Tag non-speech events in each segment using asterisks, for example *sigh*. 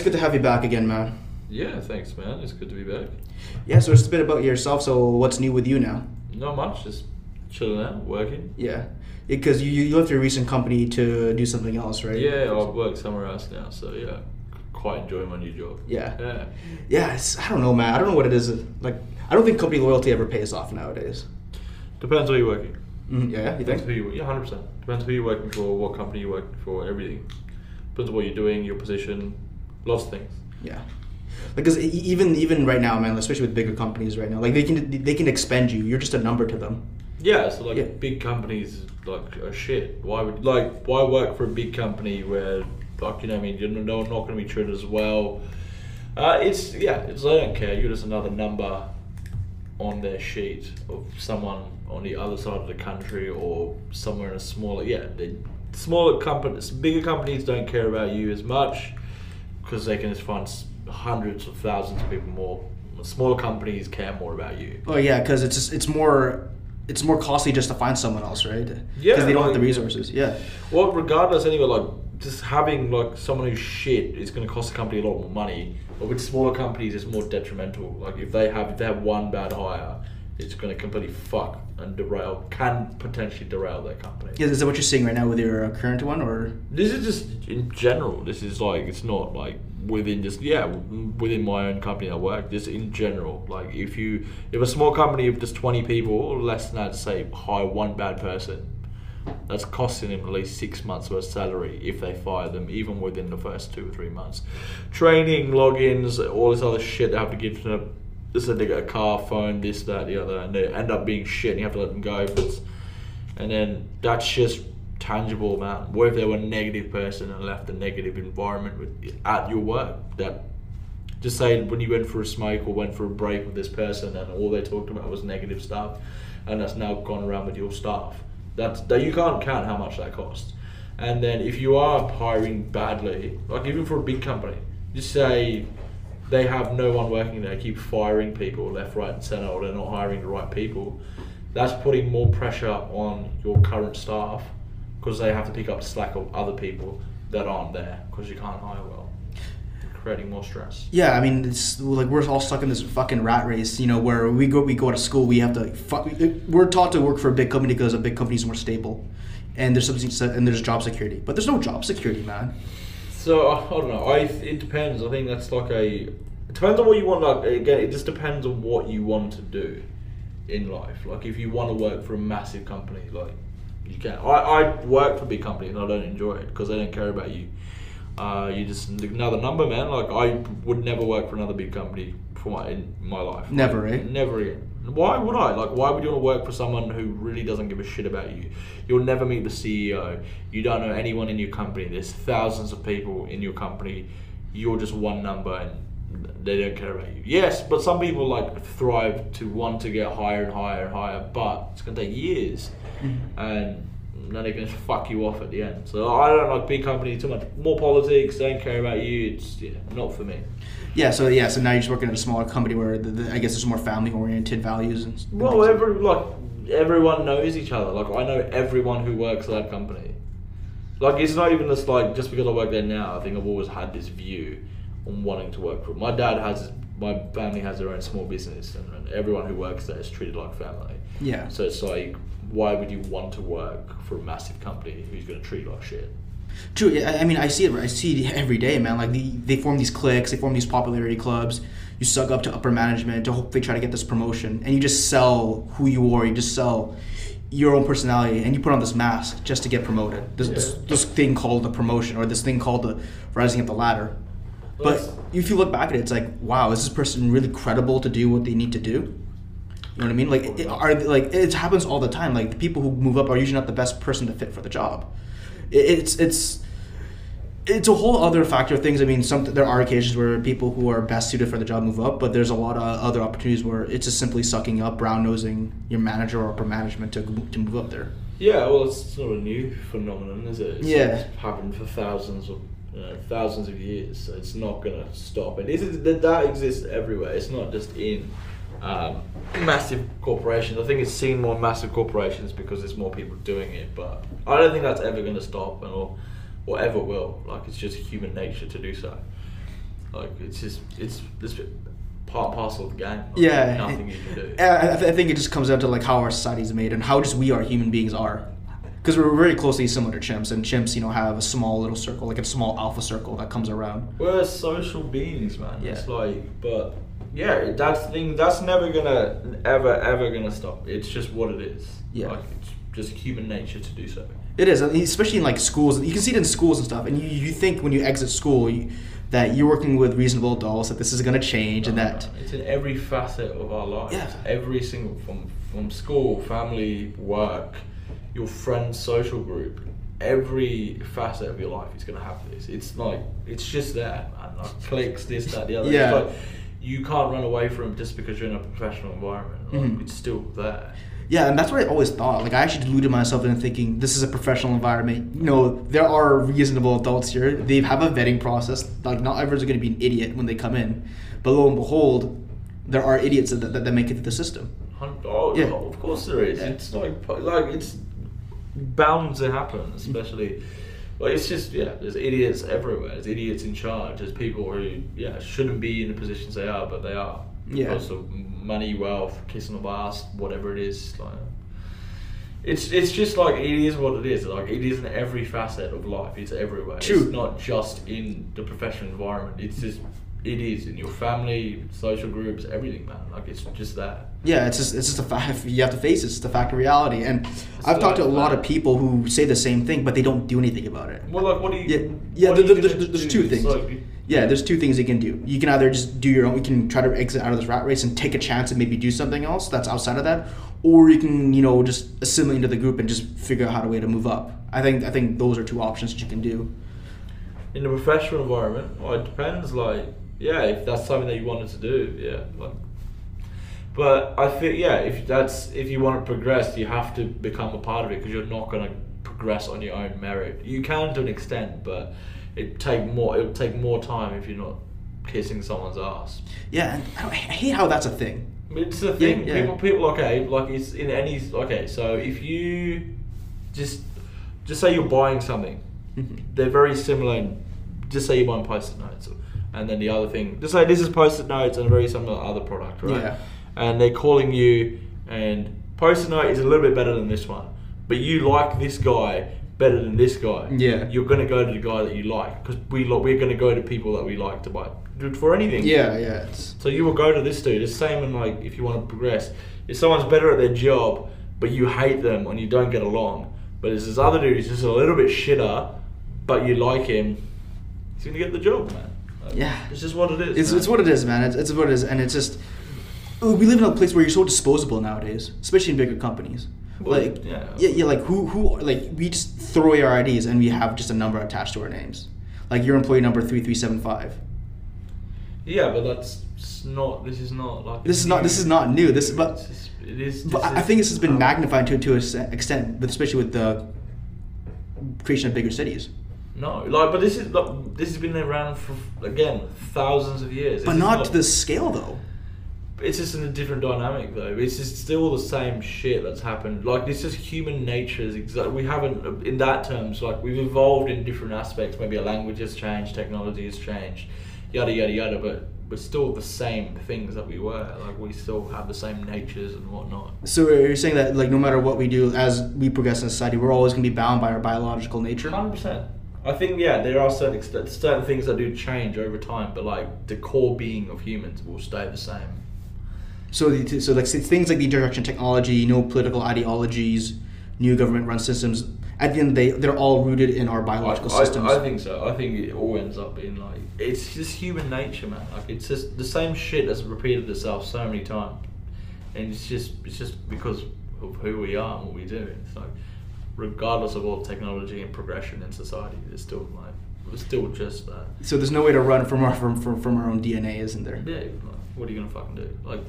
It's good to have you back again, man. Yeah, thanks, man. It's good to be back. Yeah, so it's a bit about yourself. So what's new with you now? Not much, just chilling out, working. Yeah, because you you left your recent company to do something else, right? Yeah, I work somewhere else now, so yeah, quite enjoying my new job. Yeah. Yeah. Yeah, it's, I don't know, man. I don't know what it is. Like, I don't think company loyalty ever pays off nowadays. Depends where you're working. Mm, yeah, you Depends think? who you yeah, hundred percent. Depends who you're working for, what company you're working for, everything. Depends on what you're doing, your position, lots of things. Yeah. Because even even right now, man, especially with bigger companies right now, like they can they can expend you. You're just a number to them. Yeah, so like Yeah. big companies like are shit. Why would like why work for a big company where like you know I mean you're not, not going to be treated as well? Uh, it's yeah, it's I don't care. You're just another number on their sheet of someone on the other side of the country or somewhere in a smaller yeah. The smaller companies, bigger companies don't care about you as much because they can just find hundreds of thousands of people more. Smaller companies care more about you. Oh yeah, because it's just, it's more it's more costly just to find someone else, right? Yeah, Because they don't have the resources. Yeah. Well, regardless, anyway, like just having like someone who's shit is going to cost the company a lot more money. But with smaller companies, it's more detrimental. Like if they have if they have one bad hire, it's going to completely fuck and derail, can potentially derail their company. Is, is that what you're seeing right now with your uh, current one, or? This is just in general. This is like it's not like within just yeah within my own company I work. Just in general, like if you if a small company of just twenty people or less than that, say hire one bad person, that's costing them at least six months worth of salary if they fire them, even within the first two or three months. Training, logins, all this other shit they have to give to them. Just said they get a car, phone, this, that, the other, and they end up being shit. and You have to let them go. And then that's just tangible, man. What if they were a negative person and left a negative environment with, at your work? That just say when you went for a smoke or went for a break with this person and all they talked about was negative stuff, and that's now gone around with your staff. That's that you can't count how much that costs. And then if you are hiring badly, like even for a big company, just say they have no one working there, They keep firing people left, right, and center, or they're not hiring the right people. That's putting more pressure on your current staff because they have to pick up the slack of other people that aren't there because you can't hire well, creating more stress. Yeah, I mean, it's like we're all stuck in this fucking rat race, you know, where we go we go to school, we have to fu- we're taught to work for a big company because a big company is more stable, and there's something and there's job security, but there's no job security, man. So I, I don't know. I it depends. I think that's like a. It depends on what you want. Like again, it just depends on what you want to do in life. Like if you want to work for a massive company, like you can. I I work for a big company and I don't enjoy it because they don't care about you. Uh, you just another number, man. Like I would never work for another big company for my in my life. Never, Like, eh? Never again. Why would I? Like, why would you want to work for someone who really doesn't give a shit about you? You'll never meet the CEO. You don't know anyone in your company. There's thousands of people in your company. You're just one number and they don't care about you. Yes, but some people like thrive to want to get higher and higher and higher, but it's gonna take years, mm-hmm. and then they can just fuck you off at the end. So I don't like big companies too much. More politics. Don't care about you. It's yeah, not for me. Yeah, so yeah, so now you're just working at a smaller company where the, the, I guess there's more family oriented values and. and Well, every like everyone knows each other. Like I know everyone who works at that company. Like it's not even just like just because I work there now. I think I've always had this view on wanting to work for. My dad has my family has their own small business, and, and everyone who works there is treated like family. Yeah. So it's like, why would you want to work for a massive company who's going to treat you like shit? True. I I mean, I see it. I see it every day, man. Like the, they form these cliques, they form these popularity clubs. You suck up to upper management to hopefully try to get this promotion, and you just sell who you are. You just sell your own personality, and you put on this mask just to get promoted. This, this, Yeah. this thing called the promotion, or this thing called the rising up the ladder. But if you look back at it, it's like, wow, is this person really credible to do what they need to do? You know what I mean? Like, it, are like it happens all the time. Like the people who move up are usually not the best person to fit for the job. It, it's it's it's a whole other factor of things. I mean, some there are occasions where people who are best suited for the job move up, but there's a lot of other opportunities where it's just simply sucking up, brown nosing your manager or upper management to to move up there. Yeah, well, it's not a new phenomenon, is it? It's Yeah. it's happened for thousands of you know, thousands of years, so it's not gonna stop. It is that that exists everywhere. It's not just in um, massive corporations. I think it's seen more massive corporations because there's more people doing it. But I don't think that's ever gonna stop, and or or ever will. Like it's just human nature to do so. Like it's just it's this part and parcel of the game. Like, Yeah, nothing it- you can do. I, I I think it just comes down to like how our society's made and how just we are human beings are. Because we're very closely similar to chimps, and chimps, you know, have a small little circle, like a small alpha circle that comes around. We're social beings, man. Yeah. It's like, but yeah, that's the thing. That's never gonna ever ever gonna stop. It's just what it is. Yeah. Like it's just human nature to do so. It is, especially in like schools. You can see it in schools and stuff. And you, you think when you exit school you, that you're working with reasonable adults, that this is going to change, and that no, it's in every facet of our lives. Yeah. Every single from from school, family, work, your friends, social group. Every facet of your life is gonna have this. It's like it's just there, man. Like clicks, this, that, the other. Yeah. You can't run away from just because you're in a professional environment. Like, Mhm. It's still there. yeah, and that's what I always thought. Like I actually deluded myself into thinking this is a professional environment. You know, there are reasonable adults here. They have a vetting process. Like not everyone's going to be an idiot when they come in, but lo and behold, there are idiots that, that, that make it to the system. Oh, Yeah. of course there is. Yeah. It's like like it's bound to happen, especially. Like it's just yeah, there's idiots everywhere. There's idiots in charge. There's people who yeah shouldn't be in the positions they are, but they are Yeah. because of money, wealth, kissing of ass, whatever it is. Like it's it's just like it is what it is. Like it is in every facet of life. It's everywhere. True. It's not just in the professional environment. It's just it is in your family, social groups, everything, man. Like it's just that. Yeah, it's just it's just a fact. You have to face it. It's the fact of reality. And I've talked to a lot of people who say the same thing, but they don't do anything about it. Well, like, what do you? Yeah, yeah. There, you there's, there's do? two things. like- yeah, there's two things you can do. You can either just do your own. You can try to exit out of this rat race and take a chance and maybe do something else that's outside of that, or you can you know just assimilate into the group and just figure out how to way to move up. I think I think those are two options that you can do. in the professional environment, well, it depends. Like, yeah, if that's something that you wanted to do, yeah. Like, but I think yeah, if that's if you want to progress, you have to become a part of it because you're not going to progress on your own merit. You can to an extent, but it take more. It'll take more time if you're not kissing someone's ass. Yeah, and I I hate how that's a thing. It's the thing. yeah. People, people, okay, like it's in any. Okay, so if you just just say you're buying something, Mhm. they're very similar. In, just say you're buying post-it notes, and then the other thing, just say this is post-it notes and a very similar other product, right? Yeah. And they're calling you, and post-it note is a little bit better than this one, but you like this guy better than this guy. Yeah. You're gonna go to the guy that you like because we lo- we're gonna go to people that we like to buy for anything. Yeah, yeah. It's, So you will go to this dude. It's the same in like if you want to progress. If someone's better at their job, but you hate them and you don't get along, but there's this other dude who's just a little bit shitter, but you like him, he's gonna get the job, man. Yeah. it's just what it is. It's, man. it's what it is, man. It's, it's what it is, and it's just we live in a place where you're so disposable nowadays, especially in bigger companies. Well, like yeah. yeah, yeah, like who who like we just throw away our IDs and we have just a number attached to our names, like your employee number three three seven five. Yeah, but that's not. This is not like. This is not this is not new. This but just- it is. but I think this has been um, magnified to to a s- extent, but especially with the creation of bigger cities. No, like, but this is like, this has been around for again thousands of years. But is not to this scale, though. It's just in a different dynamic, though. It's just still the same shit that's happened. Like this is human nature. Is exactly we haven't in that terms. Like we've evolved in different aspects. Maybe a language has changed, technology has changed, yada yada yada. But we're still the same things that we were. Like we still have the same natures and whatnot. So you're saying that like no matter what we do as we progress in society, we're always going to be bound by our biological nature. Hundred percent. I think yeah, there are certain ext- certain things that do change over time, but like the core being of humans will stay the same. So, the, so like things like the introduction of technology, no political ideologies, new government-run systems. At the end of the day, they're all rooted in our biological I, systems. I, I think so. I think it all ends up being like it's just human nature, man. Like it's just the same shit that's repeated itself so many times, and it's just it's just because of who we are and what we do. It's like regardless of all technology and progression in society, it's still like it's still just that. so there's no way to run from our from, from, from our own DNA, isn't there? Yeah, like, what are you gonna fucking do? Like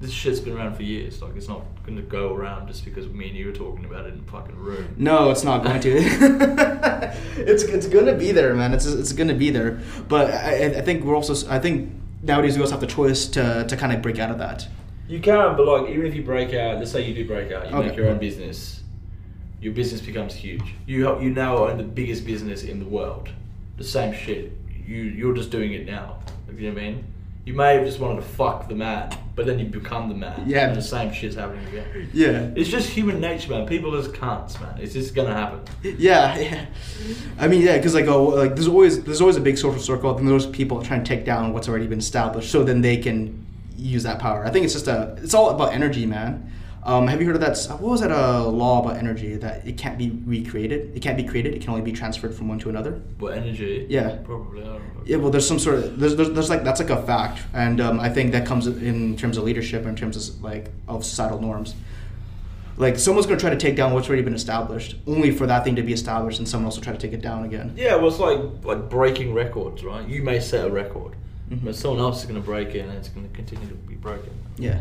this shit's been around for years. Like it's not gonna go around just because me and you are talking about it in the fucking room. No, it's not going to. *laughs* it's it's gonna be there, man. It's it's gonna be there. But I, I think we're also I think nowadays we also have the choice to to kind of break out of that. You can, but like even if you break out, let's say you do break out, you Okay. make your own business, your business becomes huge. You you now own the biggest business in the world. The same shit. You you're just doing it now. You know what I mean? You may have just wanted to fuck the man, but then you become the man. Yeah. And the same shit's happening again. Yeah. It's just human nature, man. People are just cunts, man. It's just gonna happen. Yeah, yeah. I mean, yeah, because like, oh, like there's always there's always a big social circle, and those people trying to take down what's already been established, so then they can use that power. I think it's just a it's all about energy, man. Um, have you heard of that? What was that? A law about energy that it can't be recreated. It can't be created. It can only be transferred from one to another. But energy. Yeah. Probably. I don't. Yeah, well, there's some sort of there's, there's, there's like that's like a fact, and um, I think that comes in terms of leadership, in terms of like of societal norms. Like someone's gonna try to take down what's already been established, only for that thing to be established, and someone else will try to take it down again. Yeah, well, it's like like breaking records, right? You may set a record, Mhm. but someone else is going to break it, and it's going to continue to be broken. Yeah.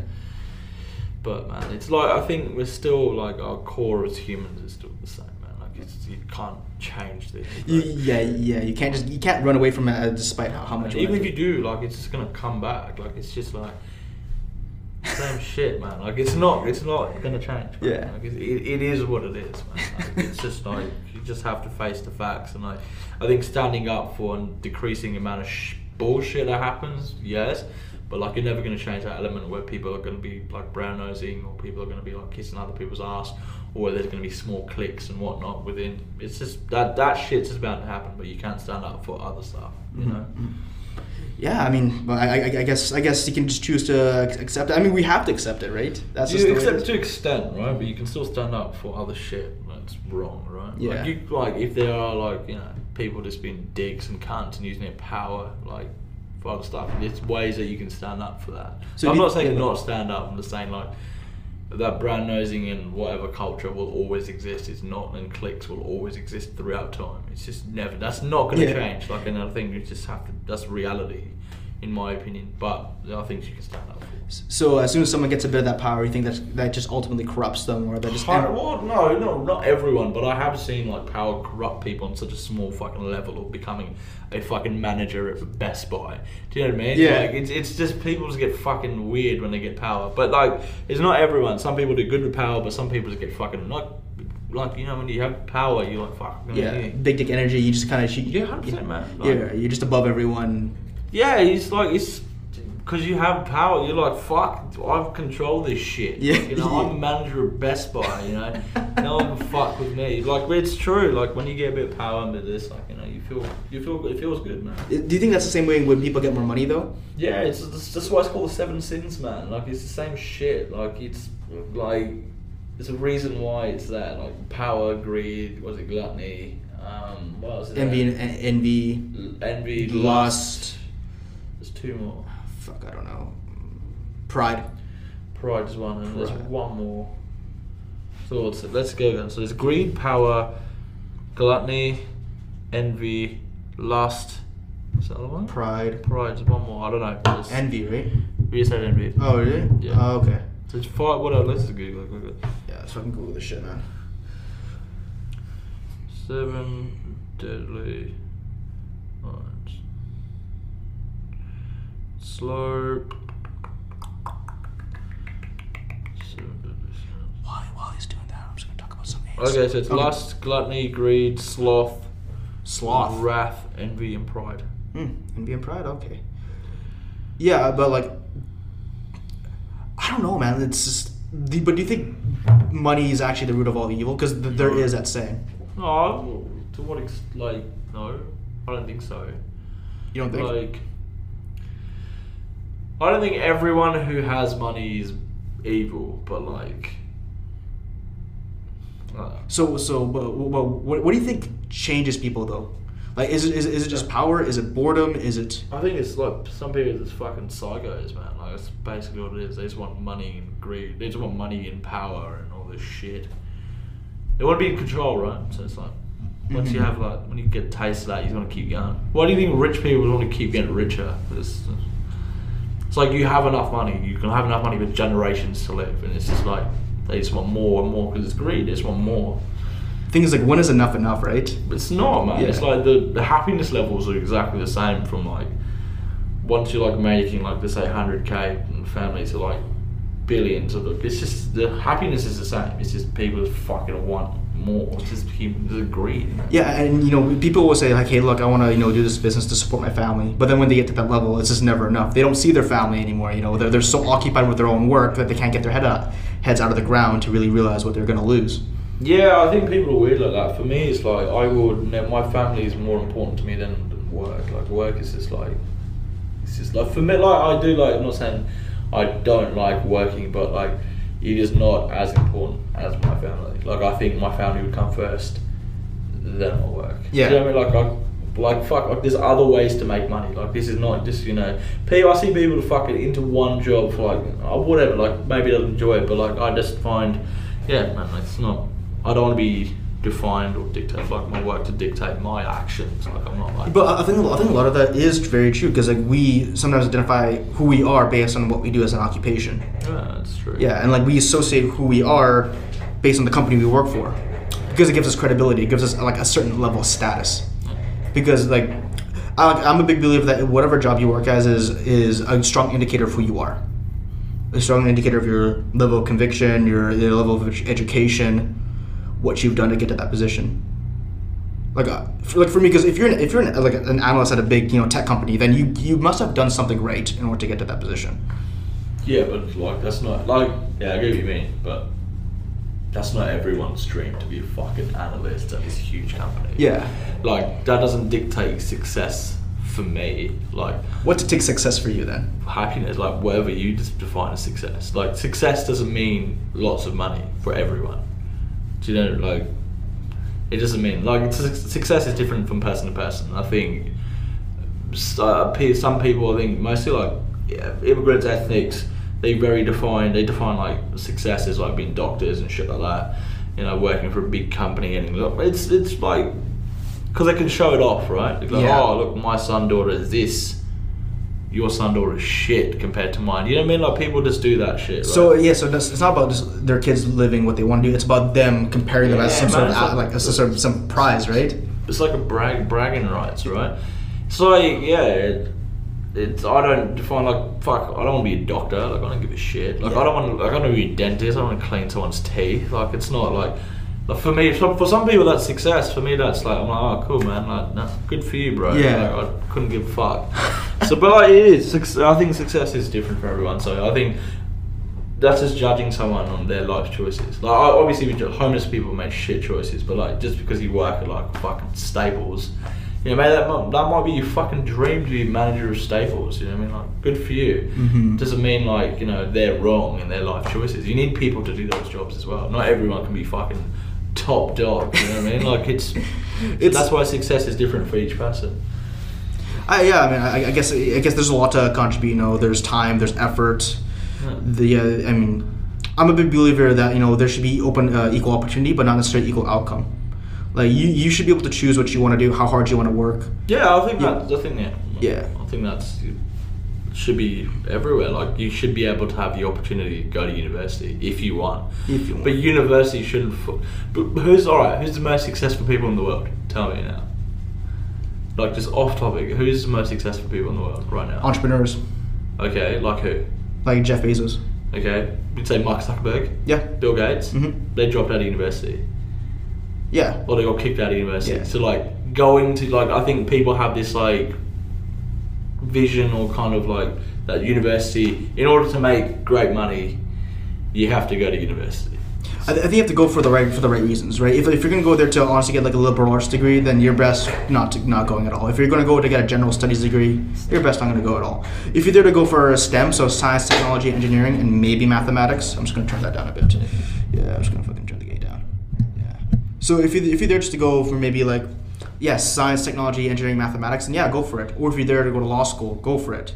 But man, it's like I think we're still like our core as humans is still the same, man. Like it's, you can't change this. You, yeah, yeah. You can't just you can't run away from it uh, despite how, how much. Even if you do, like it's just gonna come back. Like it's just like same shit, man. Like it's not, it's not gonna change. Man. Yeah. Like it, it, it is what it is, man. Like, it's just like you just have to face the facts, and like I think standing up for and decreasing the amount of sh- bullshit that happens, yes. But like you're never gonna change that element where people are gonna be like brown nosing, or people are gonna be like kissing other people's ass, or where there's gonna be small cliques and whatnot within. It's just that that shit's just bound to happen, but you can't stand up for other stuff, you Mhm, know. mhm. Yeah, I mean, well, I, I, guess I guess you can just choose to accept it. I mean, we have to accept it, right? That's just you accept to extent, right? But you can still stand up for other shit that's wrong, right? Yeah. Like, you, like if there are like you know people just being dicks and cunts and using their power like for other stuff, there's ways that you can stand up for that. So I'm not saying yeah. not stand up. I'm just saying like that brand nosing and whatever culture will always exist. It's not, and cliques will always exist throughout time. It's just never. That's not going to Yeah. change. Like another thing, you just have to. That's reality, in my opinion. But there are things you can stand up for. So as soon as someone gets a bit of that power, you think that that just ultimately corrupts them, or that just Hard- well, no, no, not everyone, but I have seen like power corrupt people on such a small fucking level of becoming a fucking manager at Best Buy. Do you know what I mean? Yeah. Like, it's, it's just people just get fucking weird when they get power. But like, it's not everyone. Some people do good with power, but some people just get fucking like, like you know, when you have power, you're like fuck. you know, yeah, yeah. big dick energy. You just kind of Yeah, 100%, man. Like- yeah, you're just above everyone. Yeah, it's like it's because you have power. You're like, fuck, I control this shit. Yeah. you know, I'm a manager of Best Buy. You know, *laughs* no one can fuck with me. Like, it's true. Like when you get a bit of power under this, like you know, you feel, you feel, it feels good, man. Do you think that's the same way when people get more money though? Yeah, it's that's, that's why it's called the seven sins, man. Like it's the same shit. Like it's like there's a reason why it's that. Like power, greed, was it gluttony? Um, what else? Is Envy, there? envy, L- envy, lust. lust. There's two more. Fuck, I don't know. Pride. Pride is one, and there's one more. So let's, let's go then. So there's greed, power, gluttony, envy, lust. What's the other one? Pride. Pride is one more. I don't know. There's- Envy, right? We just said envy. Oh, really? Yeah. Oh, okay. So it's five. What else? Just Google. it, Google. it. Yeah, let's fucking Google this shit, man. Seven deadly. Right. Slow. Seven deadly sins. While, while he's doing that, I'm just gonna talk about some Okay, so it's lust, gluttony, greed, sloth, Sloth. wrath, envy, and pride. Hmm, envy and pride. Okay. Yeah, but like, I don't know, man. It's just. But do you think money is actually the root of all evil? Because th- there is that saying. No, to what extent? like no, I don't think so. You don't think? Like, I don't think everyone who has money is evil, but like, uh, So so, but, but what, what do you think changes people though? Like, is it is, it- is it just power? Is it boredom? Is it? I think it's like some people just fucking psychos, man. Like that's basically what it is. They just want money and greed. They just want money and power and all this shit. They want to be in control, right? So it's like once you Mhm. have like when you get a taste of that, you just want to keep going. Why do you think rich people want to keep getting richer? It's, it's like you have enough money, you can have enough money for generations to live, and it's just like they just want more and more because it's greed. They just want more. Thing is, like, when is enough enough, right? It's not, man. It's like the, the happiness levels are exactly the same from like once you're like making like let's say hundred k and family to like billions of them. It's just the happiness is the same. It's just people fucking want more. It's just keep the greed. Yeah, and you know, people will say like, "Hey, look, I want to you know do this business to support my family," but then when they get to that level, it's just never enough. They don't see their family anymore. You know, they're, they're so occupied with their own work that they can't get their head out, heads out of the ground to really realize what they're going to lose. Yeah, I think people are weird like that. For me, it's like I would. My family is more important to me than, than work. Like work is just like it's just like for me. Like I do like. I'm not saying I don't like working, but like it is not as important as my family. Like I think my family would come first, then my work. Yeah. You know what I mean? Like I. Like fuck, like there's other ways to make money. Like this is not just you know, people. I see people fucking into one job for like oh, whatever. Like maybe they'll enjoy it, but like I just find, yeah, man, it's not. I don't want to be defined or dictate like my work to dictate my actions. Like I'm not like. But I think I think a lot of that is very true because like we sometimes identify who we are based on what we do as an occupation. yeah, that's true. Yeah, and like we associate who we are based on the company we work for because it gives us credibility. It gives us like a certain level of status. Because like I, I'm a big believer that whatever job you work as is is a strong indicator of who you are. A strong indicator of your level of conviction, your, your level of education, what you've done to get to that position. Like, uh, for, like for me, because if you're an, if you're an, like an analyst at a big you know tech company, then you you must have done something right in order to get to that position. Yeah, but like that's not like yeah, I get what you mean, but that's not everyone's dream to be a fucking analyst at this huge company. Yeah. Like that doesn't dictate success for me. Like what it take success for you then? happiness, like whatever you define as success. Like success doesn't mean lots of money for everyone. Do you know like it doesn't mean like it's, success is different from person to person. I think uh, some people, I think mostly like immigrants, ethnics, they very define. They define like success as like being doctors and shit like that. You know, working for a big company and look, it's it's like because they can show it off, right? Like, Yeah. oh, look, my son daughter is this. Your son daughter is shit compared to mine. You know what I mean? Like people just do that shit. Right? So yeah, so it's not about just their kids living what they want to do. It's about them comparing them as Yeah, some sort of man, it's a- like- like as some sort of some prize, right? it's like a brag bragging rights, right? So like yeah, it, it's I don't define like fuck. I don't want to be a doctor. Like I don't give a shit. Like I don't want. Like I don't want to be a dentist. I don't want to clean someone's teeth. Like it's not like. Like for me, for, for some people that's success. For me, that's like I'm like, oh, cool, man. Like, no, good for you, bro. Yeah. Like, I couldn't give a fuck. *laughs* so, but like, it is. I think success is different for everyone. So I think that's just judging someone on their life choices. Like obviously, homeless people make shit choices, but like just because you work at like fucking Staples, you know, maybe that might, that might be your fucking dream to be manager of Staples. You know what I mean? Like, good for you. Mhm. Doesn't mean like you know they're wrong in their life choices. You need people to do those jobs as well. Not everyone can be fucking top dog. You know what I mean? Like it's, *laughs* It's- that's why success is different for each person. I, yeah, I mean, I, I guess I guess there's a lot to contribute. You know, there's time, there's effort. Yeah. The uh, I mean, I'm a big believer that you know there should be open uh, equal opportunity, but not necessarily equal outcome. Like you, you should be able to choose what you want to do, how hard you want to work. Yeah, I think Yeah. that. I think yeah. Yeah. I think that's should be everywhere. Like you should be able to have the opportunity to go to university if you want. If you want. But university shouldn't. But who's all right? Who's the most successful people in the world? Tell me now. Like just off topic, who's the most successful people in the world right now? Entrepreneurs Okay, like who? like Jeff Bezos. Okay, you'd say Mark Zuckerberg, Yeah. Bill Gates. Mhm. They dropped out of university. Yeah. or they got kicked out of university. Yeah. So like going to like I think people have this like vision or kind of like that university in order to make great money, you have to go to university. I, th- I think you have to go for the right for the right reasons, right? If, if you're gonna go there to honestly get like a liberal arts degree, then you're best not to, not going at all. If you're gonna go to get a general studies degree, you're best not gonna go at all. If you're there to go for STEM, so science, technology, engineering, and maybe mathematics, I'm just gonna turn that down a bit. Yeah, I'm just gonna fucking turn the gate down. Yeah. So if you if you're there just to go for maybe like, yes, science, technology, engineering, mathematics, and yeah, go for it. Or if you're there to go to law school, go for it.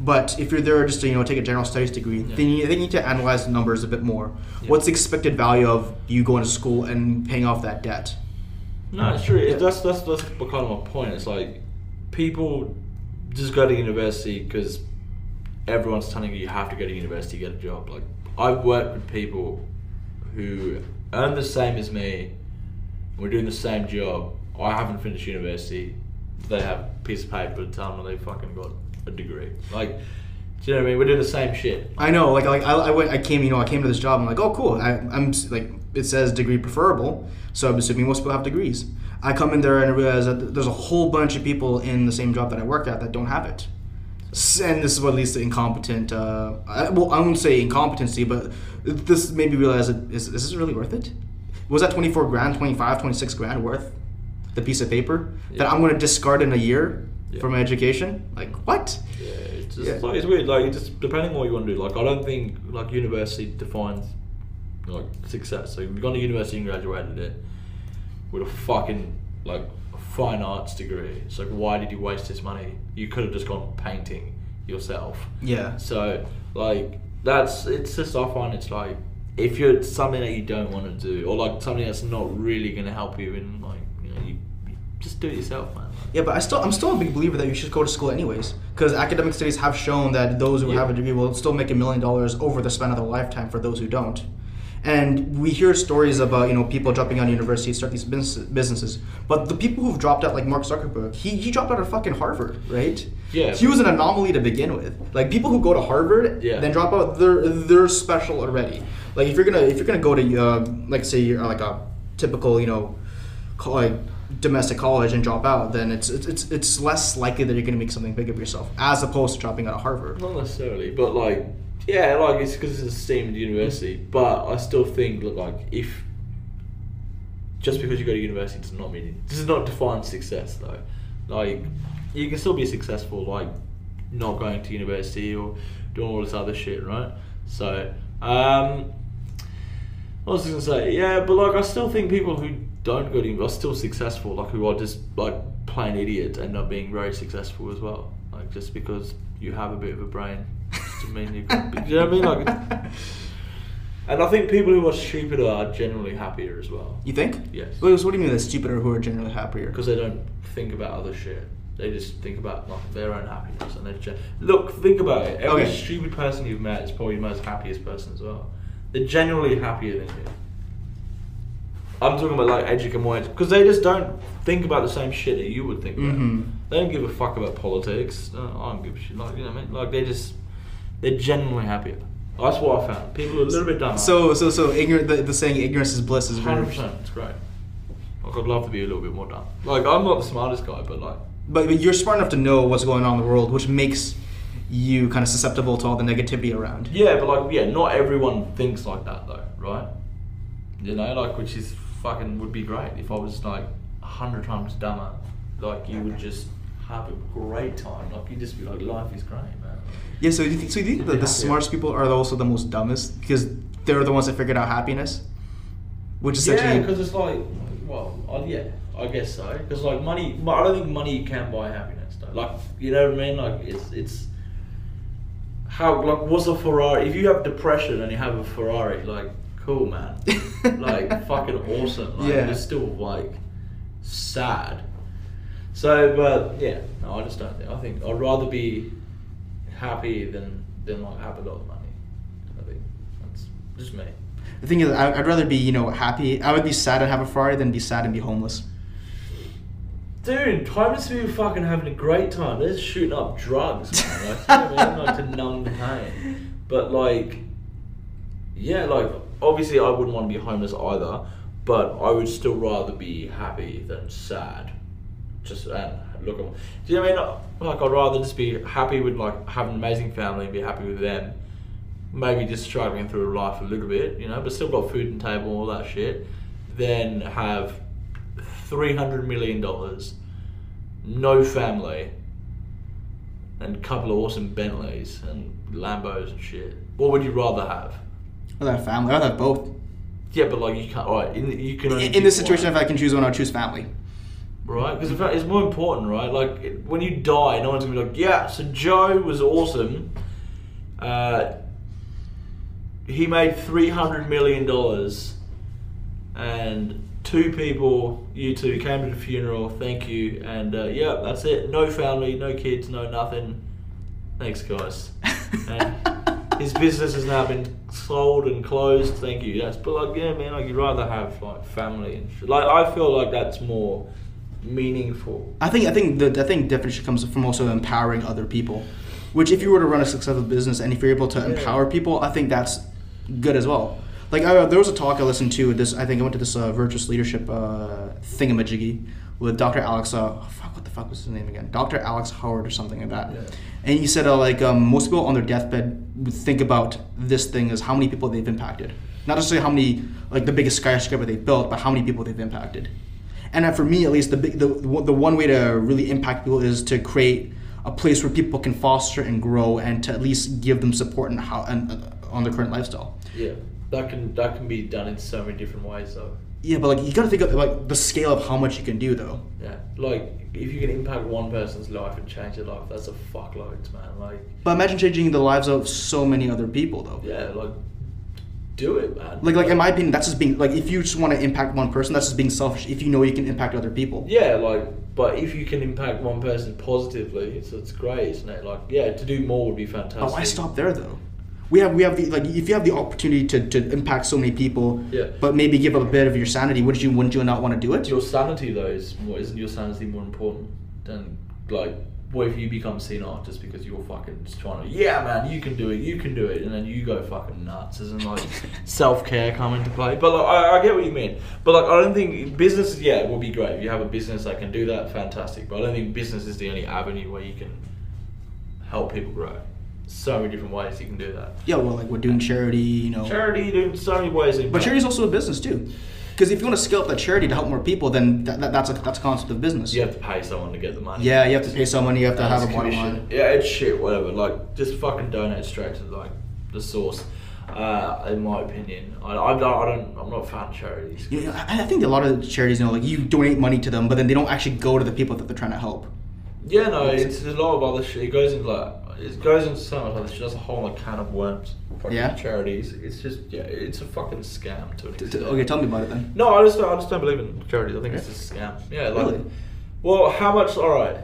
But if you're there just to you know take a general studies degree, Yeah. then you, they need to analyze the numbers a bit more. Yeah. What's the expected value of you going to school and paying off that debt? No, it's true. It, that's that's that's what kind of my point. It's like people just go to university because everyone's telling you you have to go to university to get a job. Like I've worked with people who earn the same as me. We're doing the same job. I haven't finished university. They have a piece of paper telling tell them they fucking got a degree. Like Do you know what I mean? We're doing the same shit. I know, like, like I, I, went, I came, you know, I came to this job. I'm like, oh, cool. I, I'm like, it says degree preferable, so I'm assuming most people have degrees. I come in there and I realize that there's a whole bunch of people in the same job that I work at that don't have it. And this is what leads to incompetent. Uh, I, well, I won't say incompetency, but this made me realize that is, is this really worth it? Was that 24 grand, 25, 26 grand worth the piece of paper that I'm going to discard in a year Yeah. for my education? Like, what? Yeah, it's just Yeah. like it's weird. Like, it just depending on what you want to do. Like, I don't think like university defines like success. So you've gone to university and graduated it with a fucking like fine arts degree. It's like, why did you waste this money? You could have just gone painting yourself. Yeah. So like that's it's just I find it's like if you're something that you don't want to do or like something that's not really going to help you in like just do it yourself, man. Yeah, but I still I'm still a big believer that you should go to school anyways, because academic studies have shown that those who Yeah. have a degree will still make a million dollars over the span of their lifetime for those who don't. And we hear stories about you know people dropping out of university to start these business, businesses, but the people who've dropped out, like Mark Zuckerberg, he, he dropped out of fucking Harvard, right? Yeah. He was an anomaly to begin with. Like people who go to Harvard, Yeah. then drop out, they're they're special already. Like if you're gonna if you're gonna go to uh, like say you're like a typical you know like domestic college and drop out, then it's it's it's, less likely that you're going to make something big of yourself as opposed to dropping out of Harvard. Not necessarily, but like, yeah, like it's because it's a esteemed university. But I still think like if just because you go to university does not mean it does not define success though. Like you can still be successful like not going to university or doing all this other shit, right? So, um, what was I gonna say? Yeah, but like I still think people who don't go to uni are still successful, like who are just like plain idiots end up being very successful as well. Like just because you have a bit of a brain doesn't mean you're gonna *laughs* be, you know what I mean? Like *laughs* and I think people who are stupider are generally happier as well. You think? Yes. What, what do you mean that stupider who are generally happier? Because they don't think about other shit. They just think about like their own happiness and they gen- look. Think about it. Every Okay. stupid person you've met is probably the most happiest person as well. They're generally happier than you. I'm talking about like educated because they just don't think about the same shit that you would think about. Mhm. They don't give a fuck about politics. No, I don't give a shit. Like you know what I mean? Like they just they're genuinely happier. That's what I found. People are a little bit dumb. So so so ignorant. The, the saying ignorance is bliss is hundred percent. It's great. Like I'd love to be a little bit more dumb. Like I'm not the smartest guy, but like But, but you're smart enough to know what's going on in the world, which makes you kind of susceptible to all the negativity around. Yeah, but like, yeah, not everyone thinks like that though, right? You know, like, which is fucking would be great if I was like a hundred times dumber. Like, you would just have a great time. Like, you'd just be like, life is great, man. Yeah. So do you think, so do you think that the smartest people are also the most dumbest because they're the ones that figured out happiness, which is Yeah, because it's like, well, yeah, I guess so. Because like money, I don't think money can buy happiness. Though. Like, you know what I mean? Like, it's it's how like what's a Ferrari? If you have depression and you have a Ferrari, like, cool, man. like, *laughs* fucking awesome. Like, Yeah. You're still like sad. So, but yeah, no, I just don't think. I think I'd rather be happy than than like have a lot of money. I think that's just me. The thing is, I- I'd rather be, you know, happy. I would be sad and have a Ferrari than be sad and be homeless. Dude, homeless people fucking having a great time. They're just shooting up drugs, man. Like, you know I mean? *laughs* Like to numb the pain. But like, yeah, like obviously I wouldn't want to be homeless either, but I would still rather be happy than sad. Just and look, at- do you know what I mean? Like I'd rather just be happy with like have an amazing family and be happy with them. Maybe just struggling through life a little bit, you know, but still got food and table, and all that shit. Then have three hundred million dollars, no family, and a couple of awesome Bentleys and Lambos and shit. What would you rather have? I'd have family. I'd have both. Yeah, but like you can't. Right, in, you can. only In, in this situation, one, if I can choose one, I'd choose family. right? Because it's more important, right? Like it- when you die, no one's gonna be like, yeah. So Joe was awesome. Uh, he made three hundred million dollars, and two people, you two, came to the funeral. Thank you, and uh, yeah, that's it. No family, no kids, no nothing. Thanks, guys. *laughs* And his business has now been sold and closed. Thank you. That's but like yeah, man. Like you'd rather have like family and shit. Like I feel like that's more meaningful. I think I think the I think definition comes from also empowering other people. Which, if you were to run a successful business and if you're able to Yeah. empower people, I think that's good as well. Like I, there was a talk I listened to. This I think I went to this uh, virtuous leadership uh, thingamajiggy with Dr. Alex. Uh, oh, fuck, what the fuck was his name again? Dr. Alex Howard or something like that. Yeah. And he said uh, like um, most people on their deathbed would think about this thing as how many people they've impacted, not necessarily how many like the biggest skyscraper they built, but how many people they've impacted. And uh, for me, at least, the big, the the one way to really impact people is to create a place where people can foster and grow, and to at least give them support and how and uh, on their current lifestyle. Yeah, that can that can be done in so many different ways though. Yeah, but like you gotta think of like the scale of how much you can do though. Yeah, like if you can impact one person's life and change their life, that's a fuckloads, man. Like, But imagine changing the lives of so many other people though. yeah, like do it, man. Like, like in my opinion, that's just being like if you just want to impact one person, that's just being selfish. If you know you can impact other people, Yeah, like, but if you can impact one person positively, it's, it's great, isn't it? Like, yeah, to do more would be fantastic. but why stop there though? We have we have the like if you have the opportunity to, to impact so many people, Yeah. but maybe give up a bit of your sanity, would you wouldn't you not want to do it? Your sanity, though, is more, isn't your sanity more important than, like, what if you become senile just because you're fucking just trying to, yeah, man, you can do it, you can do it, and then you go fucking nuts, isn't like *laughs* self care come into play? But like, I, I get what you mean. But like, I don't think business, yeah, it would be great if you have a business that can do that, fantastic. But I don't think business is the only avenue where you can help people grow. So many different ways you can do that. Yeah, well, like we're doing charity, you know. Charity, doing so many ways. But charity's also a business too, because if you want to scale up that charity to help more people, then that, that, that's a that's a concept of business. you have to pay someone to get the money. Yeah, you have to pay someone. You have to have a bottom line. Yeah, it's shit. Whatever. Like, just fucking donate straight to like the source. Uh, in my opinion, I, I, don't, I don't. I'm not a fan of charities. Know, I I think a lot of charities, you know, like you donate money to them, but then they don't actually go to the people that they're trying to help. Yeah, no, it's a lot of other shit. It goes into like it goes into so much other shit. That's a whole like can of worms. Fucking Yeah? Charities. It's just yeah, it's a fucking scam to an extent. Okay, tell me about it then. No, I just don't, I just don't believe in charities. I think it's Yeah. just a scam. Yeah, like, Really? well, how much? All right.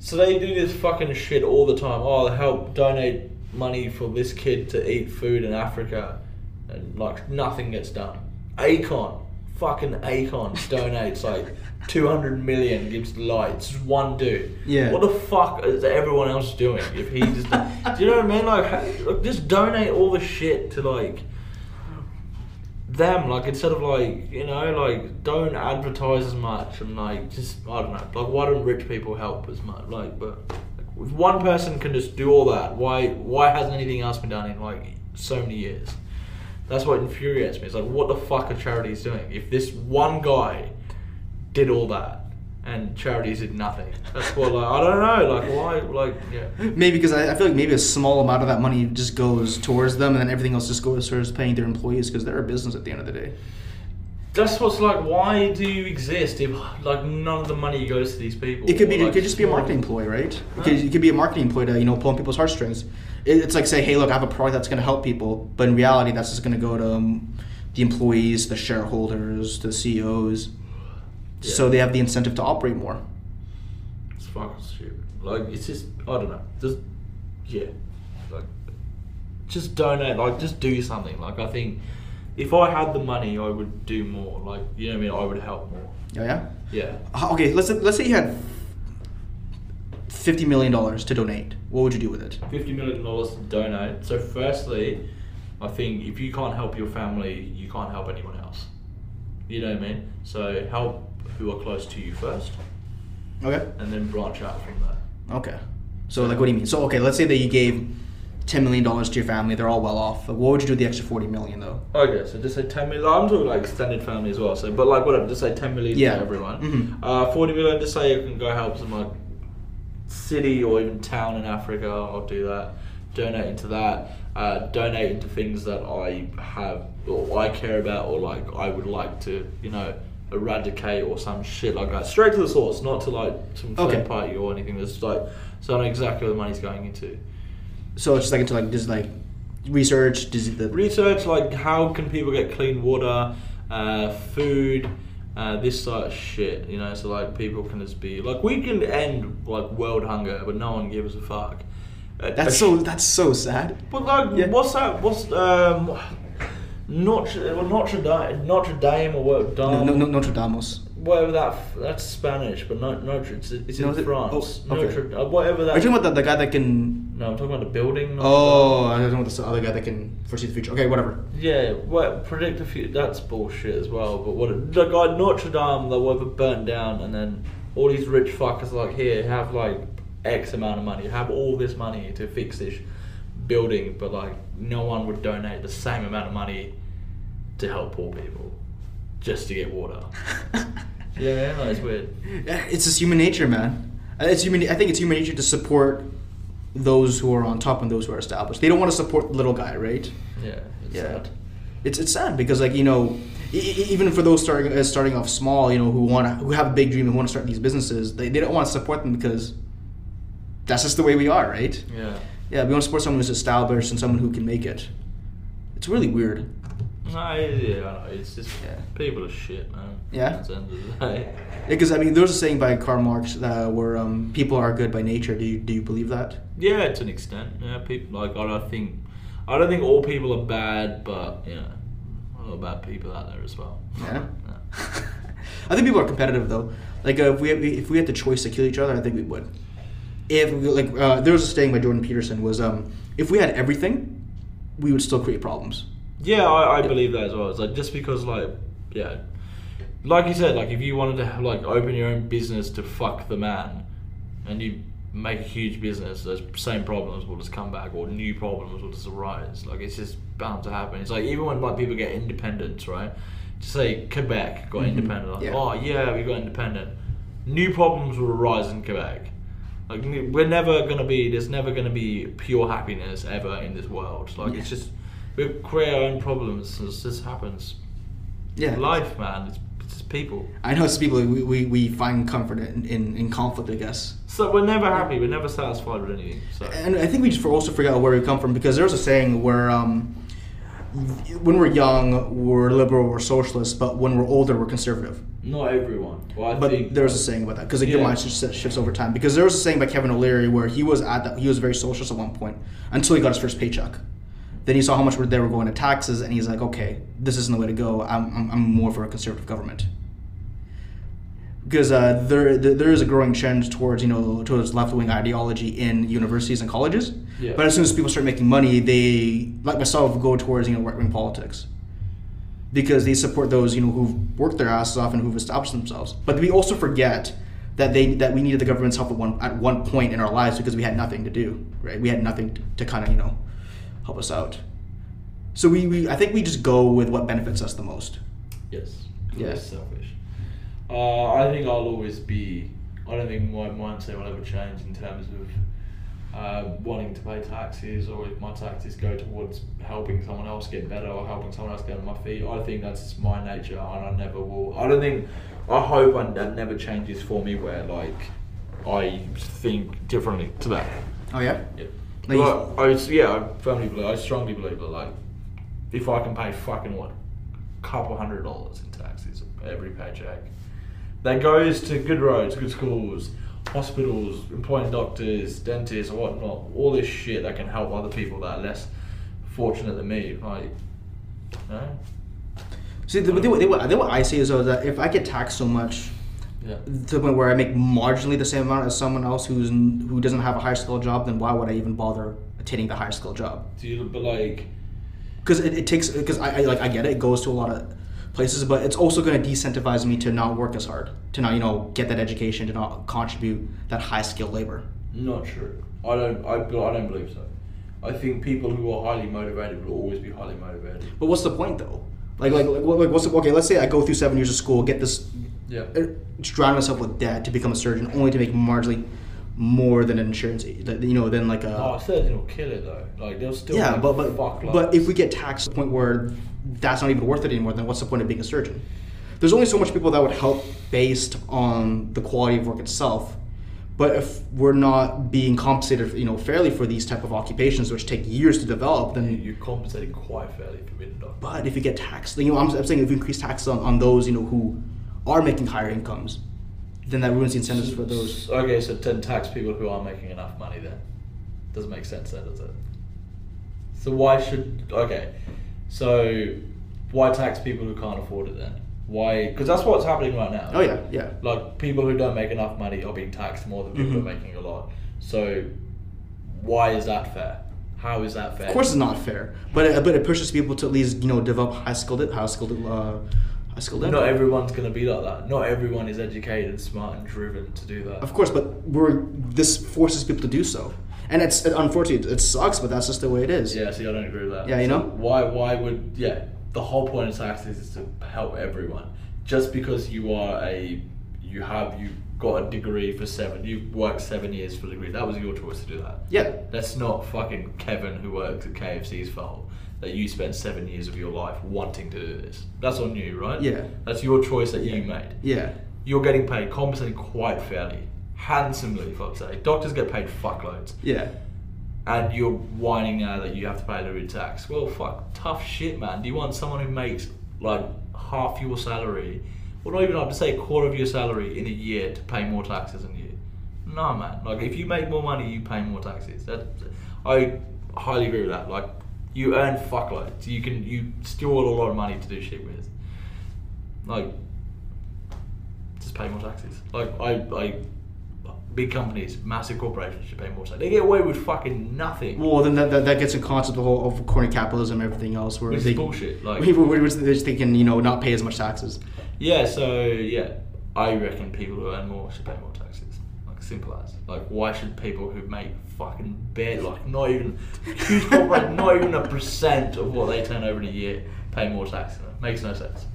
So they do this fucking shit all the time. Oh, help donate money for this kid to eat food in Africa, and like nothing gets done. Akon, fucking Akon donates like two hundred million, gives the lights. Just one dude. Yeah. What the fuck is everyone else doing? If he just, do you know what I mean? Like, like, just donate all the shit to like them like instead of like you know like don't advertise as much and like just I don't know like why don't rich people help as much like but if one person can just do all that why why hasn't anything else been done in like so many years that's what infuriates me it's like what the fuck are charities doing if this one guy did all that and charities did nothing that's what like I don't know like why like yeah Maybe because I, I feel like maybe a small amount of that money just goes towards them, and then everything else just goes towards paying their employees because they're a business at the end of the day. That's what's like. Why do you exist if like none of the money goes to these people? It could be Or, it could just be a marketing ploy, right? It could, it could be a marketing ploy to you know pull on people's heartstrings. It, it's like say, hey, look, I have a product that's going to help people, but in reality, that's just going to go to um, the employees, the shareholders, the CEOs, so they have the incentive to operate more. It's fucking stupid. Like it's just I don't know. Just yeah, like just donate. Like just do something. Like I think if I had the money, I would do more. Like you know what I mean. I would help more. Oh, yeah. Yeah. Uh, Okay, let's let's say you had fifty million dollars to donate. What would you do with it? Fifty million dollars to donate. So firstly, I think if you can't help your family, you can't help anyone else. You know what I mean? So help who are close to you first, Okay. and then branch out from there. Okay. So like, what do you mean? So okay, let's say that you gave ten million dollars to your family. They're all well off. What would you do with the extra forty million though? Okay, so just say ten million. I'm talking like extended family as well. So, but like whatever, just say ten million Yeah. to everyone. Mhm. Uh, Forty million, just say you can go help some like city or even town in Africa. I'll do that. Donate into that. Uh, donate into things that I have or I care about or like I would like to, you know, eradicate or some shit like that. Straight to the source, not to like some third Okay. party or anything. That's like so I know exactly where the money's going into. So it's just like into like just like research, dis- the research like how can people get clean water, uh, food, uh, this sort of shit. You know, so like people can just be like we can end like world hunger, but no one gives a fuck. Uh, That's so that's so sad. But like, Yeah. what's that? What's um, Notre well, Notre Dame, Notre Dame or what? No, Dame? no, no, Notre Dame. Whatever that that's Spanish, but no, Notre it's, it's No, in it- France. oh, okay. Notre, uh, whatever that. Are you talking about the, the guy that can? no, I'm talking about the building. Oh. I don't know what the other guy that can foresee the future. Okay, whatever. Yeah, what predict the future? That's bullshit as well. But what the guy Notre Dame that whatever burnt down, and then all these rich fuckers like here have like X amount of money, have all this money to fix this building, but like no one would donate the same amount of money to help poor people just to get water. *laughs* yeah, no, it's weird. It's just human nature, man. Uh, It's human. I think it's human nature to support those who are on top and those who are established. They don't want to support the little guy, right? Yeah, it's Yeah. sad. It's it's sad because like you know, e- e- even for those starting uh, starting off small, you know, who want to, who have a big dream and want to start these businesses, they, they don't want to support them because that's just the way we are, right? Yeah. Yeah, we want to support someone who's established and someone who can make it. It's really weird. No, yeah, I know. It's just Yeah. people are shit, man. Yeah? At the end of the day. Because I mean, there's a saying by Karl Marx uh, where um, people are good by nature. Do you do you believe that? Yeah, to an extent. Yeah, people like I don't think I don't think all people are bad, but you know, a lot of bad people out there as well. Yeah. Yeah. *laughs* I think people are competitive though. Like uh, if we if we had the choice to kill each other, I think we would. If we, like uh, there was a saying by Jordan Peterson was um, if we had everything, we would still create problems. Yeah, I, I believe that as well. It's like just because like yeah, like you said, like if you wanted to have, like open your own business to fuck the man, and you make a huge business, those same problems will just come back, or new problems will just arise. Like it's just bound to happen. It's like even when like people get independence, right? To say Quebec got Mhm. independent. Like, Yeah. Oh yeah, we got independent. New problems will arise in Quebec. Like we're never gonna be. There's never gonna be pure happiness ever in this world. Like it's just we create our own problems. This this happens. Yeah, Life, man. It's, it's just people. I know it's people we, we, we find comfort in, in, in conflict, I guess. So we're never happy. We're never satisfied with anything. So And I think we just also forget where we come from because there's a saying where um, when we're young, we're liberal, we're socialist, but when we're older, we're conservative. not everyone. Well, I But think there's a saying about that because like, your Yeah. mind shifts over time. Because there was a saying by Kevin O'Leary where he was at that he was very socialist at one point until he got his first paycheck. Then he saw how much they were going to taxes, and he's like, okay, this isn't the way to go. I'm, I'm, I'm more for a conservative government. Because uh, there, there is a growing trend towards you know towards left wing ideology in universities and colleges. Yeah. But as soon as people start making money, they like myself go towards you know right wing politics because they support those you know who've worked their asses off and who've established themselves. But we also forget that they that we needed the government's help at one at one point in our lives because we had nothing to do. Right? We had nothing to, to kind of you know help us out. So we, we I think we just go with what benefits us the most. yes. Yeah. Yes. Selfish. Uh, I think I'll always be. I don't think my mindset will ever change in terms of uh, wanting to pay taxes or if my taxes go towards helping someone else get better or helping someone else get on my feet. I think that's my nature and I never will. I don't think. I hope I, that never changes for me where like I think differently to that. Oh yeah. Yeah. Like Well, I, yeah, I firmly believe, I strongly believe that, like, if I can pay fucking what, couple hundred dollars in taxes every paycheck, that goes to good roads, good schools, hospitals, employing doctors, dentists, or whatnot, all this shit that can help other people that are less fortunate than me, like, you know? See, the, the, the, the, what- the what I see is though, that if I get taxed so much Yeah. to the point where I make marginally the same amount as someone else who's who doesn't have a higher skill job, then why would I even bother attaining the higher skill job? Do you, but like, Because it, it takes because I, I like I get it, it goes to a lot of places, but it's also going to decentivize me to not work as hard, to not you know get that education, to not contribute that high skill labor. Not true. I don't. I, I don't believe so. I think people who are highly motivated will always be highly motivated. But what's the point though? Like like like what's the, okay? Let's say I go through seven years of school, get this, Yeah. uh, drown myself with debt to become a surgeon, only to make marginally more than an insurance, that- you know, than like a. Oh, surgeon will kill it though. Like they'll still. yeah, but but fuck but if we get taxed to the point where that's not even worth it anymore, then what's the point of being a surgeon? There's only so much people that would help based on the quality of work itself. But if we're not being compensated, you know, fairly for these type of occupations, which take years to develop, then you're compensating quite fairly for being a doctor. but if you get taxed, you know, I'm, I'm saying if you increase taxes on, on those, you know, who are making higher incomes, then that ruins the incentives for those. Okay, so to tax people who aren't making enough money then. Doesn't make sense then, does it? So why should okay? So why tax people who can't afford it then? Why? Because that's what's happening right now. Oh yeah, yeah. Like people who don't make enough money are being taxed more than people Mhm. who are making a lot. So why is that fair? How is that fair? Of course, it's not fair, but it, but it pushes people to at least you know develop high skilled high skilled uh, high skilled. Not everyone's gonna be like that. Not everyone is educated, smart, and driven to do that. Of course, but we're this forces people to do so, and it's unfortunate. It sucks, but that's just the way it is. Yeah, see, I don't agree with that. Yeah, you So know? why? Why would? Yeah, the whole point of taxes is to help everyone. Just because you are a, you have you got a degree for seven, you worked seven years for a degree. That was your choice to do that. Yeah. That's not fucking Kevin who works at KFC's fault. That you spent seven years of your life wanting to do this. That's on you, right? Yeah. That's your choice that you made. Yeah. You're getting paid, compensated quite fairly, handsomely, fuck's sake. Doctors get paid fuckloads Yeah. and you're whining now that you have to pay a little bit of tax. Well, fuck, tough shit, man. Do you want someone who makes like half your salary, or not even up to say a quarter of your salary in a year to pay more taxes than you? No, man. Like, if you make more money, you pay more taxes. That I highly agree with that. Like, you earn fuckloads. You can you steal a lot of money to do shit with. Like, just pay more taxes. Like, I I. Big companies, massive corporations should pay more tax. They get away with fucking nothing. Well, then that, that, that gets in concept of the whole of crony capitalism and everything else, where Which they bullshit, like- people which they just thinking you know not pay as much taxes. Yeah, so yeah, I reckon people who earn more should pay more taxes. Simple as. Like why should people who make fucking bare like not even huge corporate *laughs* not even a percent of what they turn over in a year pay more tax? Makes no sense.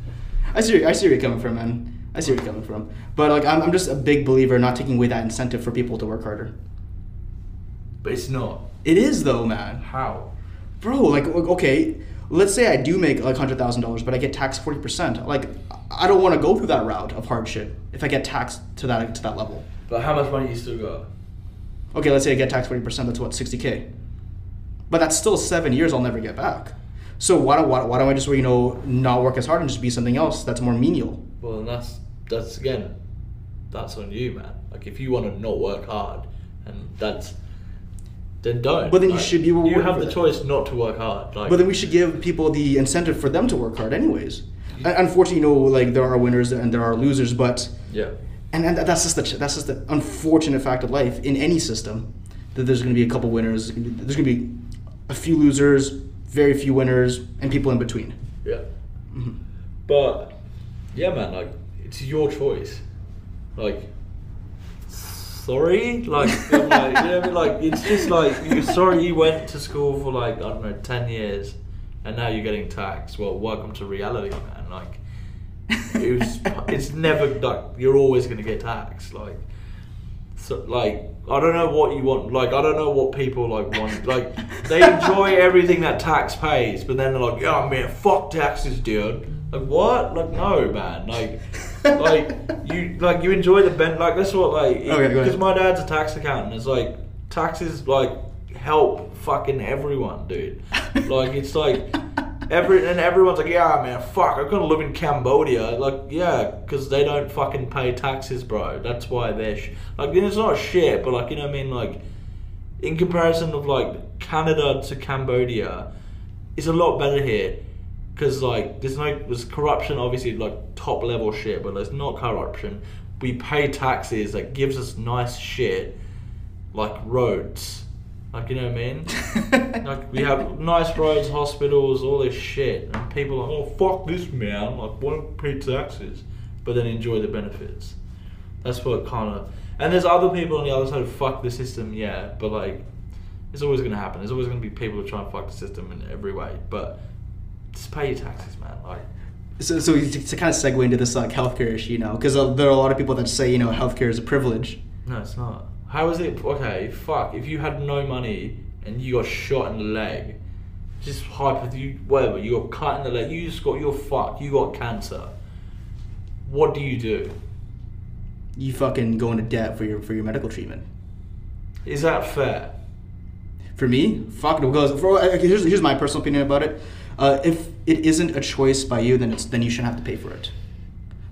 I see, I see where you're coming from, man. I see where you're coming from. But like, I'm, I'm just a big believer in not taking away that incentive for people to work harder. But it's not. It is though, man. How? Bro, like, okay, let's say I do make like hundred thousand dollars, but I get taxed forty percent. Like, I don't want to go through that route of hardship if I get taxed to that to that level. But how much money do you still got? Okay, let's say I get taxed forty percent. That's what sixty k. But that's still seven years I'll never get back. So why don't why, why don't I just you know not work as hard and just be something else that's more menial? Well, then that's that's again, that's on you, man. Like if you want to not work hard, and that's then don't. But then you should be You have the that. choice not to work hard. Like, But then we should give people the incentive for them to work hard, anyways. Un- Unfortunately, you know, like there are winners and there are losers, but yeah. And, and that's just the that's just the unfortunate fact of life in any system that there's going to be a couple winners, there's going to be a few losers, very few winners, and people in between. Yeah. Mhm. But yeah, man, like it's your choice. Like sorry, like, *laughs* like you know, I mean? like it's just like you're sorry you went to school for like I don't know ten years, and now you're getting taxed. Well, welcome to reality, man. Like it was, *laughs* it's never like you're always gonna get taxed. Like so, like I don't know what you want. Like I don't know what people like want. Like they *laughs* enjoy everything that tax pays, but then they're like, "Yeah, man, fuck taxes, dude." Like what? Like no, man. Like like *laughs* you like you enjoy the ben. Like that's what like Okay, because my dad's a tax accountant. It's like taxes like help fucking everyone, dude. Like it's like. Every and everyone's like, yeah, man, fuck, I'm gonna live in Cambodia. Like, yeah, because they don't fucking pay taxes, bro. That's why they're sh- like, it's not shit, but like, you know what I mean? Like, in comparison of like Canada to Cambodia, it's a lot better here. Because like, there's no there's corruption, obviously, like top level shit, but there's not corruption. We pay taxes that gives us nice shit, like roads. Like, you know what I mean? *laughs* Like we have nice roads, hospitals, all this shit, and people are like, "Oh fuck this, man! Like, why don't pay taxes?" But then enjoy the benefits. That's what kind of. And there's other people on the other side who fuck the system, yeah. But like, it's always gonna happen. There's always gonna be people who try and fuck the system in every way. But just pay your taxes, man. Like, So, so to, to kind of segue into this like healthcare issue, you know, because uh, there are a lot of people that say you know healthcare is a privilege. no, it's not. How is it? Okay, fuck. If you had no money and you got shot in the leg, just hyper, you whatever, you got cut in the leg, you just got you're fucked. You got cancer. What do you do? You fucking go into debt for your for your medical treatment. Is that fair? For me, fuck it. Because for, here's, here's my personal opinion about it. Uh, if it isn't a choice by you, then it's then you shouldn't have to pay for it.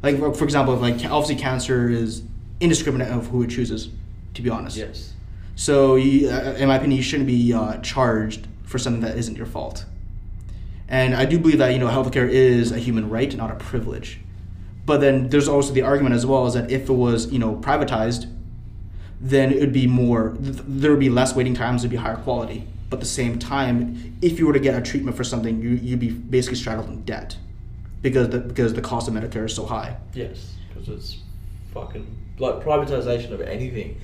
Like for, for example, like obviously cancer is indiscriminate of who it chooses. To be honest. Yes. So, you, uh, in my opinion, you shouldn't be uh, charged for something that isn't your fault. And I do believe that you know healthcare is a human right, not a privilege. But then there's also the argument as well is that if it was you know privatized, then it would be more. th- There would be less waiting times. It'd be higher quality. But at the same time, if you were to get a treatment for something, you you'd be basically straddled in debt, because the because the cost of Medicare is so high. Yes, because it's fucking like privatization of anything.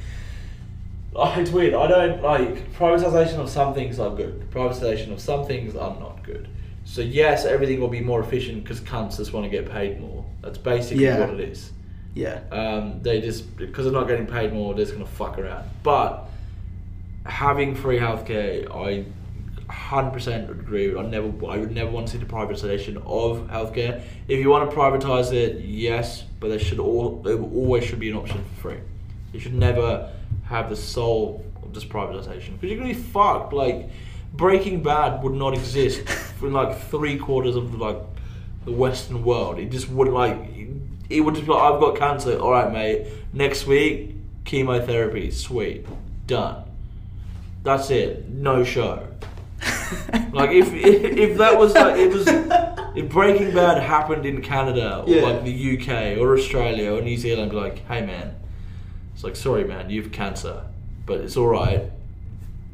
It's weird. I don't like privatization of some things are good. Privatization of some things are not good. So yes, everything will be more efficient because cunts just want to get paid more. That's basically Yeah. what it is. Yeah. Um, they just because they're not getting paid more, they're just gonna fuck around. But having free healthcare, I hundred percent agree. with. I never, I would never want to see the privatization of healthcare. If you want to privatize it, yes, but there should all there always should be an option for free. You should never have the sole of this privatization because you're gonna be fucked. Like Breaking Bad would not exist *laughs* for like three quarters of like the Western world. It just wouldn't like. It would just be like, I've got cancer. All right, mate. Next week, chemotherapy. Sweet, done. That's it. No show. *laughs* Like if, if if that was like it was if Breaking Bad happened in Canada or Yeah. like the UK or Australia or New Zealand, be like, hey man, it's like sorry man, you've cancer, but it's all right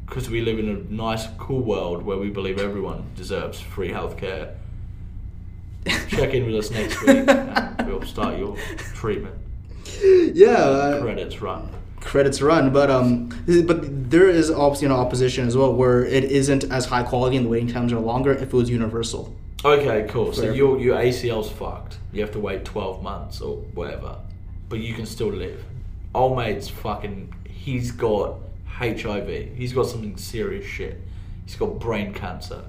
because we live in a nice, cool world where we believe everyone deserves free healthcare. *laughs* Check in with us next week and we'll start your treatment. *laughs* Yeah. uh, Credits run. credits run, but um, but there is obviously an opposition as well where it isn't as high quality and the waiting times are longer if it was universal. Okay, cool. So your your ACL's fucked. You have to wait twelve months or whatever, but you can still live. Old mate's fucking. He's got HIV. He's got something serious shit. He's got brain cancer.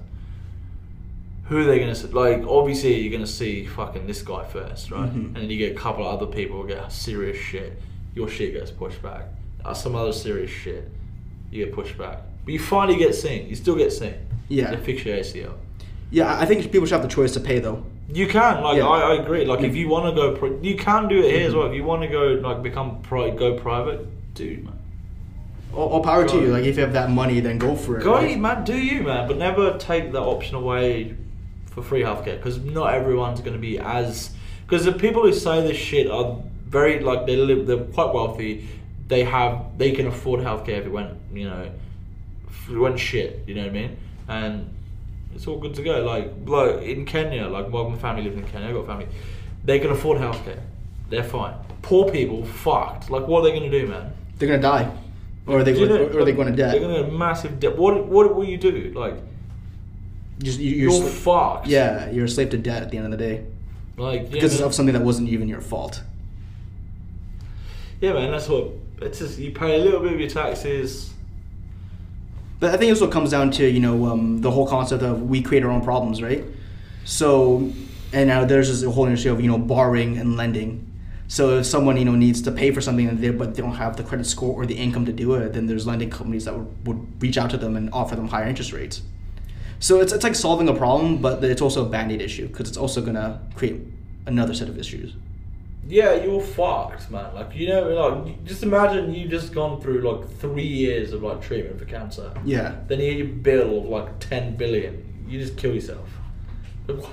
Who are they gonna see? Like, obviously, you're gonna see fucking this guy first, right? Mhm. And then you get a couple of other people who get serious shit. Your shit gets pushed back. Uh, some other serious shit, you get pushed back. But you finally get seen. You still get seen. Yeah. They fix your ACL. Yeah, I think people should have the choice to pay though. You can, like, Yeah. I, I agree. Like, if mm. you want to go, pri- you can do it here as well. If you want to go, like, become pri- go private, dude, man. All, all power to you. Like if you have that money, then go for it. Go, right? man, do you, man. But never take the option away for free healthcare because not everyone's going to be as. Because the people who say this shit are very, like, they live, they're quite wealthy. They have, they can afford healthcare if it went, you know, if it went shit, you know what I mean? And it's all good to go. Like, like in Kenya, like my family lives in Kenya, I've got family. They can afford healthcare. They're fine. Poor people, fucked. Like, what are they going to do, man? They're gonna die, or are they Do you know- or are they going to debt? They're going to massive debt. What, what will you do? Like, Just you, you're, you're, fucked. Yeah, you're a slave to debt at the end of the day Like, yeah, because man. of something that wasn't even your fault. Yeah, man, that's what. It's just, you pay a little bit of your taxes. But I think this what comes down to you know um, the whole concept of we create our own problems, right? So, and now there's this whole industry of you know borrowing and lending. So if someone you know needs to pay for something they, but they don't have the credit score or the income to do it, then there's lending companies that would, would reach out to them and offer them higher interest rates. So it's, it's like solving a problem, but it's also a band-aid issue because it's also gonna create another set of issues. Yeah, you're fucked, man. Like, you know, like, just imagine you just gone through like three years of like treatment for cancer. Yeah. Then you get your bill of like ten billion. You just kill yourself.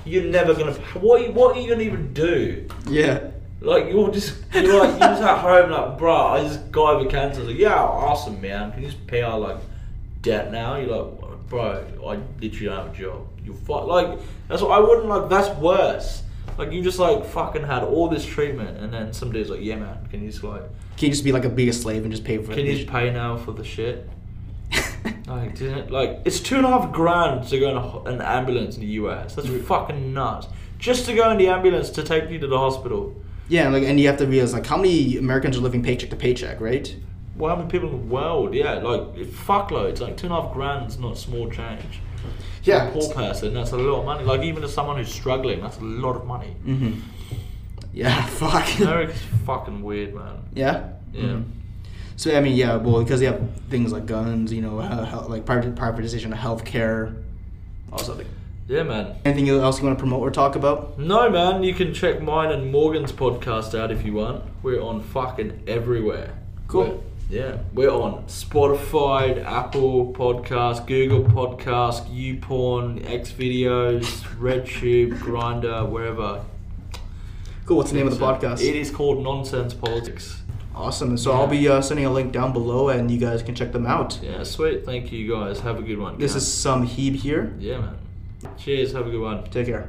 You're never gonna. What? are you- What are you gonna even do? Yeah. Like you're just you're like you're just at home like, bro, I just got over cancer. Like, yeah, awesome, man. Can you just pay our like debt now? You're like, bro, I literally don't have a job. You fuck like that's what I wouldn't like. That's worse. Like you just like fucking had all this treatment, and then some dude's like, yeah, man, can you just like Can you just be like a bigger slave and just pay for can it? Can you just pay now for the shit? *laughs* Like, didn't like it's two and a half grand to go in a, an ambulance in the US. That's mm-hmm. fucking nuts. Just to go in the ambulance to take you to the hospital. Yeah, and like, and you have to realize like how many Americans are living paycheck to paycheck, right? Well, how many people in the world? Yeah, like fuckloads. Like two and a half grand's not small change. Yeah, poor person, that's a lot of money. Like even to someone who's struggling, that's a lot of money. Mm-hmm. Yeah, *laughs* fuck. America's fucking weird, man. yeah. Yeah. Mhm. So I mean, yeah, well, because they have things like guns, you know, uh, hel- like private privatization of healthcare, also like Yeah, man. anything else you want to promote or talk about? No, man. You can check mine and Morgan's podcast out if you want. We're on fucking everywhere. Cool. We're- yeah, we're on Spotify, Apple Podcast, Google Podcast, YouPorn, X Videos, RedTube, *laughs* Grindr, wherever. Cool. What's the name of the podcast? It is called Nonsense Politics. Awesome. So I'll be uh, sending a link down below, and you guys can check them out. Yeah, sweet. Thank you guys. Have a good one. This guys. is some Heeb here. yeah, man. Cheers. Have a good one. Take care.